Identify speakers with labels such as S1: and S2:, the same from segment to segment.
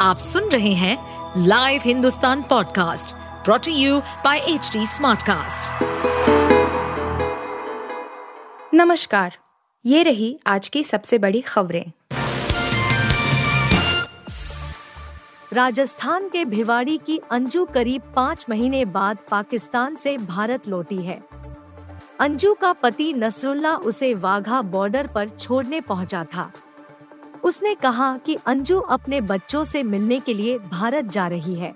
S1: आप सुन रहे हैं live Hindustan podcast brought to you by H smartcast.
S2: नमस्कार, ये रही आज की सबसे बड़ी खबरें। राजस्थान के भिवाड़ी की अंजू करीब पाँच महीने बाद पाकिस्तान से भारत लौटी है। अंजू का पति नसरुल्ला उसे वाघा बॉर्डर पर छोड़ने पहुँचा था। उसने कहा कि अंजू अपने बच्चों से मिलने के लिए भारत जा रही है।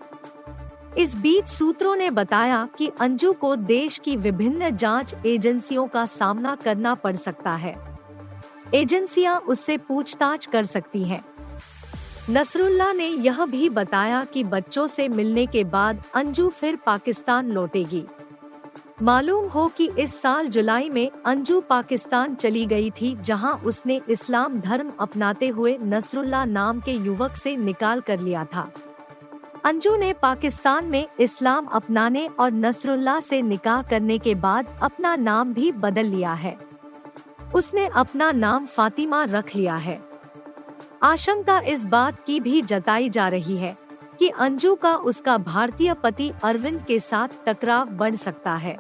S2: इस बीच सूत्रों ने बताया कि अंजू को देश की विभिन्न जाँच एजेंसियों का सामना करना पड़ सकता है। एजेंसियाँ उससे पूछताछ कर सकती हैं। नसरुल्ला ने यह भी बताया कि बच्चों से मिलने के बाद अंजू फिर पाकिस्तान लौटेगी। मालूम हो कि इस साल जुलाई में अंजू पाकिस्तान चली गई थी, जहाँ उसने इस्लाम धर्म अपनाते हुए नसरुल्ला नाम के युवक से निकाल कर लिया था। अंजू ने पाकिस्तान में इस्लाम अपनाने और नसरुल्ला से निकाह करने के बाद अपना नाम भी बदल लिया है। उसने अपना नाम फातिमा रख लिया है। आशंका इस बात की भी जताई जा रही है कि अंजू का उसका भारतीय पति अरविंद के साथ टकराव बढ़ सकता है।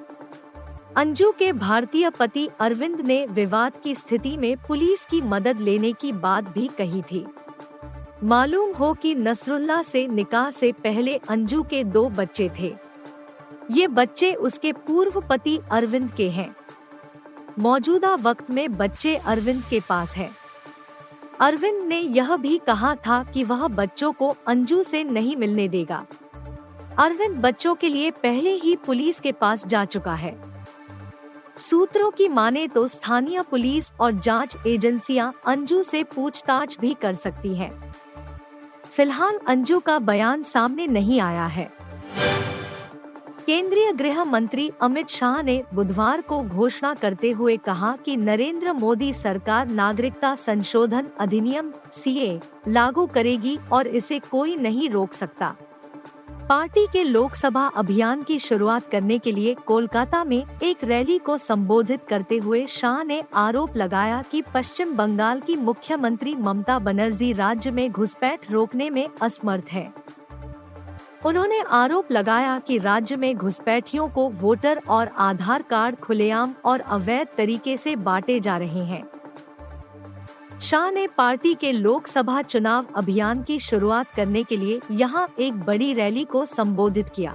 S2: अंजू के भारतीय पति अरविंद ने विवाद की स्थिति में पुलिस की मदद लेने की बात भी कही थी। मालूम हो कि नसरुल्ला से निकाह से पहले अंजू के दो बच्चे थे। ये बच्चे उसके पूर्व पति अरविंद के हैं। मौजूदा वक्त में बच्चे अरविंद के पास हैं। अरविंद ने यह भी कहा था कि वह बच्चों को अंजू से नहीं मिलने देगा। अरविंद बच्चों के लिए पहले ही पुलिस के पास जा चुका है। सूत्रों की माने तो स्थानीय पुलिस और जाँच एजेंसियाँ अंजू से पूछताछ भी कर सकती हैं। फ़िलहाल अंजू का बयान सामने नहीं आया है। केंद्रीय गृह मंत्री अमित शाह ने बुधवार को घोषणा करते हुए कहा कि नरेंद्र मोदी सरकार नागरिकता संशोधन अधिनियम, सीए, लागू करेगी और इसे कोई नहीं रोक सकता। पार्टी के लोकसभा अभियान की शुरुआत करने के लिए कोलकाता में एक रैली को संबोधित करते हुए शाह ने आरोप लगाया कि पश्चिम बंगाल की मुख्यमंत्री ममता बनर्जी राज्य में घुसपैठ रोकने में असमर्थ है। उन्होंने आरोप लगाया कि राज्य में घुसपैठियों को वोटर और आधार कार्ड खुलेआम और अवैध तरीके से बांटे जा रहे हैं। शाह ने पार्टी के लोकसभा चुनाव अभियान की शुरुआत करने के लिए यहाँ एक बड़ी रैली को संबोधित किया।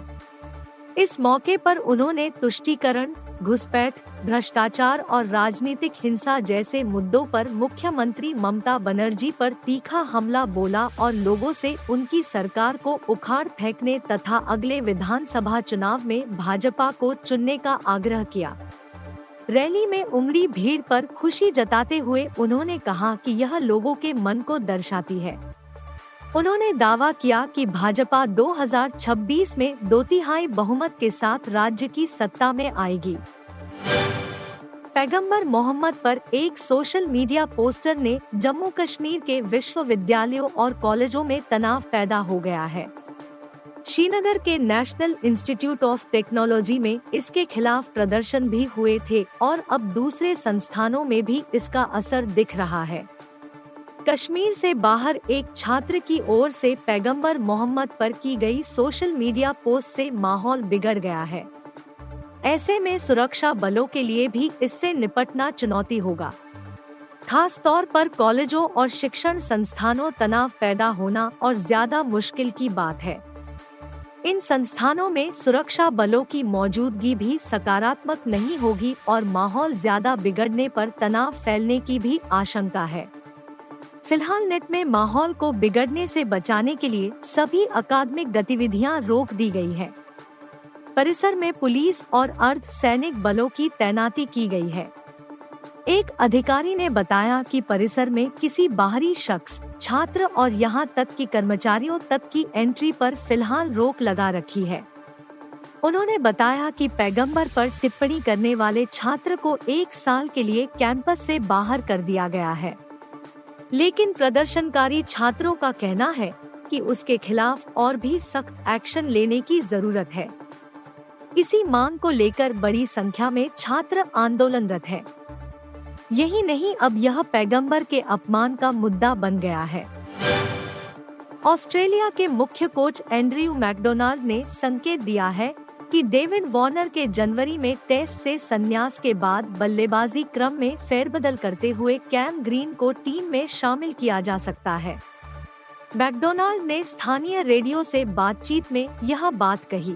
S2: इस मौके पर उन्होंने तुष्टीकरण घुसपैठ, भ्रष्टाचार और राजनीतिक हिंसा जैसे मुद्दों पर मुख्यमंत्री ममता बनर्जी पर तीखा हमला बोला और लोगों से उनकी सरकार को उखाड़ फेंकने तथा अगले विधानसभा चुनाव में भाजपा को चुनने का आग्रह किया। रैली में उमड़ी भीड़ पर खुशी जताते हुए उन्होंने कहा कि यह लोगों के मन को दर्शाती है। उन्होंने दावा किया कि भाजपा 2026 में दो तिहाई बहुमत के साथ राज्य की सत्ता में आएगी। पैगंबर मोहम्मद पर एक सोशल मीडिया पोस्टर ने जम्मू कश्मीर के विश्वविद्यालयों और कॉलेजों में तनाव पैदा हो गया है। श्रीनगर के नेशनल इंस्टीट्यूट ऑफ़ टेक्नोलॉजी में इसके खिलाफ प्रदर्शन भी हुए थे और अब दूसरे संस्थानों में भी इसका असर दिख रहा है। कश्मीर से बाहर एक छात्र की ओर से पैगंबर मोहम्मद पर की गई सोशल मीडिया पोस्ट से माहौल बिगड़ गया है। ऐसे में सुरक्षा बलों के लिए भी इससे निपटना चुनौती होगा। खास तौर पर कॉलेजों और शिक्षण संस्थानों तनाव पैदा होना और ज़्यादा मुश्किल की बात है। इन संस्थानों में सुरक्षा बलों की मौजूदगी भी सकारात्मक नहीं होगी और माहौल ज़्यादा बिगड़ने पर तनाव फैलने की भी आशंका है। फ़िलहाल नेट में माहौल को बिगड़ने से बचाने के लिए सभी अकादमिक गतिविधियाँ रोक दी गई है। परिसर में पुलिस और अर्ध सैनिक बलों की तैनाती की गई है। एक अधिकारी ने बताया कि परिसर में किसी बाहरी शख्स, छात्र और यहाँ तक कि कर्मचारियों तक की एंट्री पर फ़िलहाल रोक लगा रखी है। उन्होंने बताया कि पैगंबर पर टिप्पणी करने वाले छात्र को एक साल के लिए कैंपस से बाहर कर दिया गया है। लेकिन प्रदर्शनकारी छात्रों का कहना है कि उसके खिलाफ और भी सख्त एक्शन लेने की ज़रूरत है। इसी मांग को लेकर बड़ी संख्या में छात्र आंदोलनरत है। यही नहीं, अब यह पैगंबर के अपमान का मुद्दा बन गया है। ऑस्ट्रेलिया के मुख्य कोच एंड्रयू मैकडोनाल्ड ने संकेत दिया है कि डेविड वार्नर के जनवरी में टेस्ट से संन्यास के बाद बल्लेबाजी क्रम में फेरबदल करते हुए कैम ग्रीन को टीम में शामिल किया जा सकता है। मैकडोनाल्ड ने स्थानीय रेडियो से बातचीत में यह बात कही।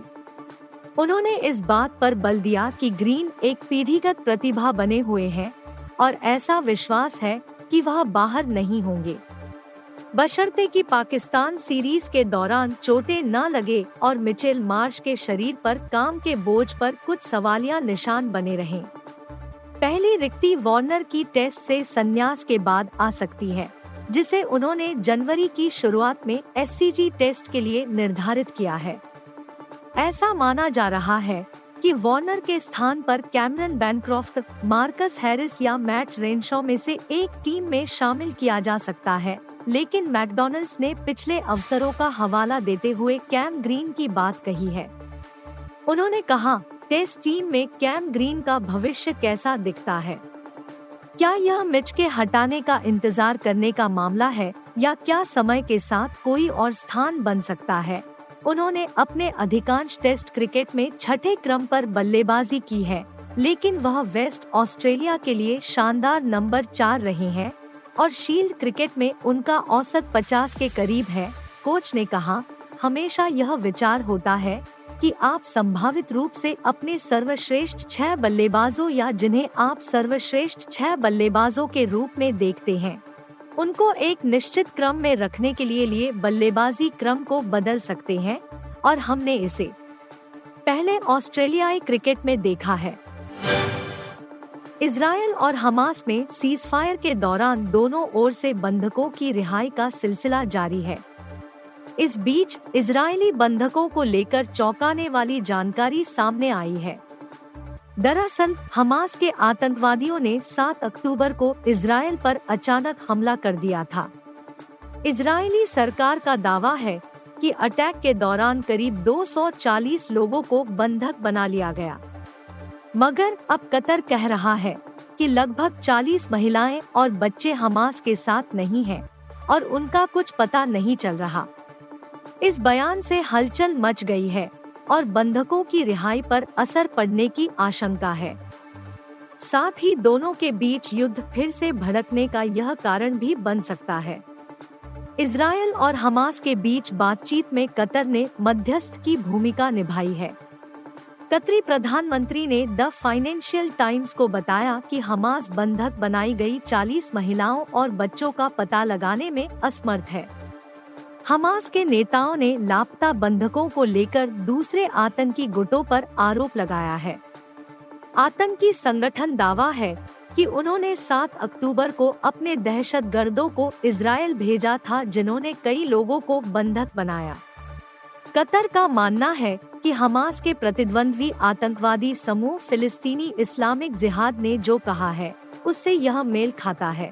S2: उन्होंने इस बात पर बल दिया कि ग्रीन एक पीढ़ीगत प्रतिभा बने हुए हैं और ऐसा विश्वास है कि वह बाहर नहीं होंगे। बशर्ते कि पाकिस्तान सीरीज़ के दौरान चोटें न लगे और मिचेल मार्श के शरीर पर काम के बोझ पर कुछ सवालिया निशान बने रहें। पहली रिक्ति वार्नर की टेस्ट से संन्यास के बाद आ सकती है, जिसे उन्होंने जनवरी की शुरुआत में एससीजी टेस्ट के लिए निर्धारित किया है ऐसा माना जा रहा है कि वार्नर के स्थान पर कैमरन बैनक्रॉफ्ट, मार्कस हैरिस या मैट रेनशॉ में से एक टीम में शामिल किया जा सकता है। लेकिन मैकडोनल्ड्स ने पिछले अवसरों का हवाला देते हुए कैम ग्रीन की बात कही है। उन्होंने कहा, टेस्ट टीम में कैम ग्रीन का भविष्य कैसा दिखता है? क्या यह मिच के हटाने का इंतज़ार करने का मामला है या क्या समय के साथ कोई और स्थान बन सकता है? उन्होंने अपने अधिकांश टेस्ट क्रिकेट में छठे क्रम पर बल्लेबाजी की है, लेकिन वह वेस्ट ऑस्ट्रेलिया के लिए शानदार नंबर चार रहे हैं और शील्ड क्रिकेट में उनका औसत 50 के करीब है। कोच ने कहा, हमेशा यह विचार होता है कि आप संभावित रूप से अपने सर्वश्रेष्ठ छह बल्लेबाजों या जिन्हें आप सर्वश्रेष्ठ छह बल्लेबाजों के रूप में देखते हैं। उनको एक निश्चित क्रम में रखने के लिए लिए बल्लेबाजी क्रम को बदल सकते हैं, और हमने इसे पहले ऑस्ट्रेलियाई क्रिकेट में देखा है। इसराइल और हमास में सीज फायर के दौरान दोनों ओर से बंधकों की रिहाई का सिलसिला जारी है। इस बीच इजरायली बंधकों को लेकर चौंकाने वाली जानकारी सामने आई है। दरअसल, हमास के आतंकवादियों ने 7 अक्टूबर को इसराइल पर अचानक हमला कर दिया था। इजरायली सरकार का दावा है कि अटैक के दौरान करीब 240 लोगों को बंधक बना लिया गया। मगर अब कतर कह रहा है कि लगभग 40 महिलाएँ और बच्चे हमास के साथ नहीं हैं और उनका कुछ पता नहीं चल रहा। इस बयान से हलचल मच गई है। और बंधकों की रिहाई पर असर पड़ने की आशंका है। साथ ही दोनों के बीच युद्ध फिर से भड़कने का यह कारण भी बन सकता है। इसराइल और हमास के बीच बातचीत में कतर ने मध्यस्थ की भूमिका निभाई है। कतरी प्रधानमंत्री ने द फाइनेंशियल टाइम्स को बताया कि हमास बंधक बनाई गई 40 महिलाओं और बच्चों का पता लगाने में असमर्थ है। हमास के नेताओं ने लापता बंधकों को लेकर दूसरे आतंकी गुटों पर आरोप लगाया है। आतंकी संगठन दावा है कि उन्होंने 7 अक्टूबर को अपने दहशत गर्दों को इसराइल भेजा था जिन्होंने कई लोगों को बंधक बनाया। कतर का मानना है कि हमास के प्रतिद्वंद्वी आतंकवादी समूह फिलिस्तीनी इस्लामिक जिहाद ने जो कहा है, उससे यह मेल खाता है।